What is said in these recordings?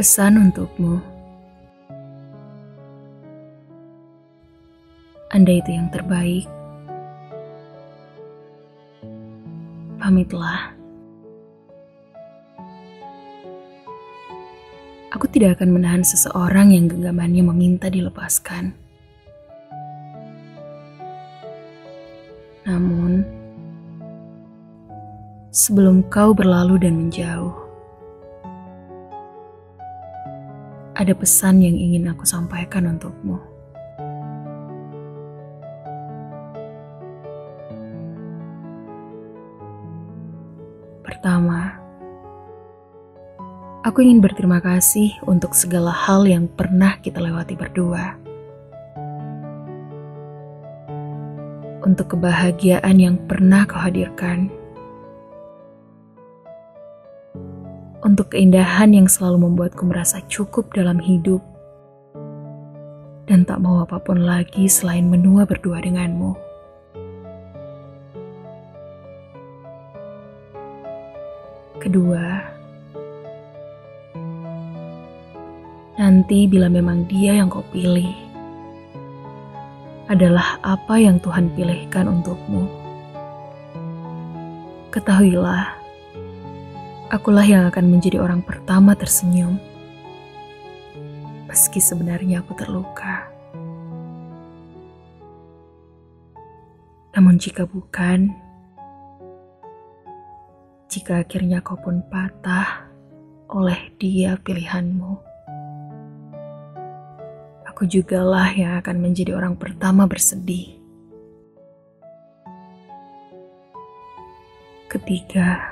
Pesan untukmu. Anda itu yang terbaik. Pamitlah. Aku tidak akan menahan seseorang yang genggamannya meminta dilepaskan. Namun, sebelum kau berlalu dan menjauh, ada pesan yang ingin aku sampaikan untukmu. Pertama, aku ingin berterima kasih untuk segala hal yang pernah kita lewati berdua. Untuk kebahagiaan yang pernah kau hadirkan. Untuk keindahan yang selalu membuatku merasa cukup dalam hidup. Dan tak mau apa pun lagi selain menua berdua denganmu. Kedua, nanti bila memang dia yang kau pilih, adalah apa yang Tuhan pilihkan untukmu. Ketahuilah, akulah yang akan menjadi orang pertama tersenyum, meski sebenarnya aku terluka. Namun jika bukan, jika akhirnya kau pun patah oleh dia pilihanmu. Aku jugalah yang akan menjadi orang pertama bersedih. Ketiga,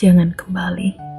jangan kembali.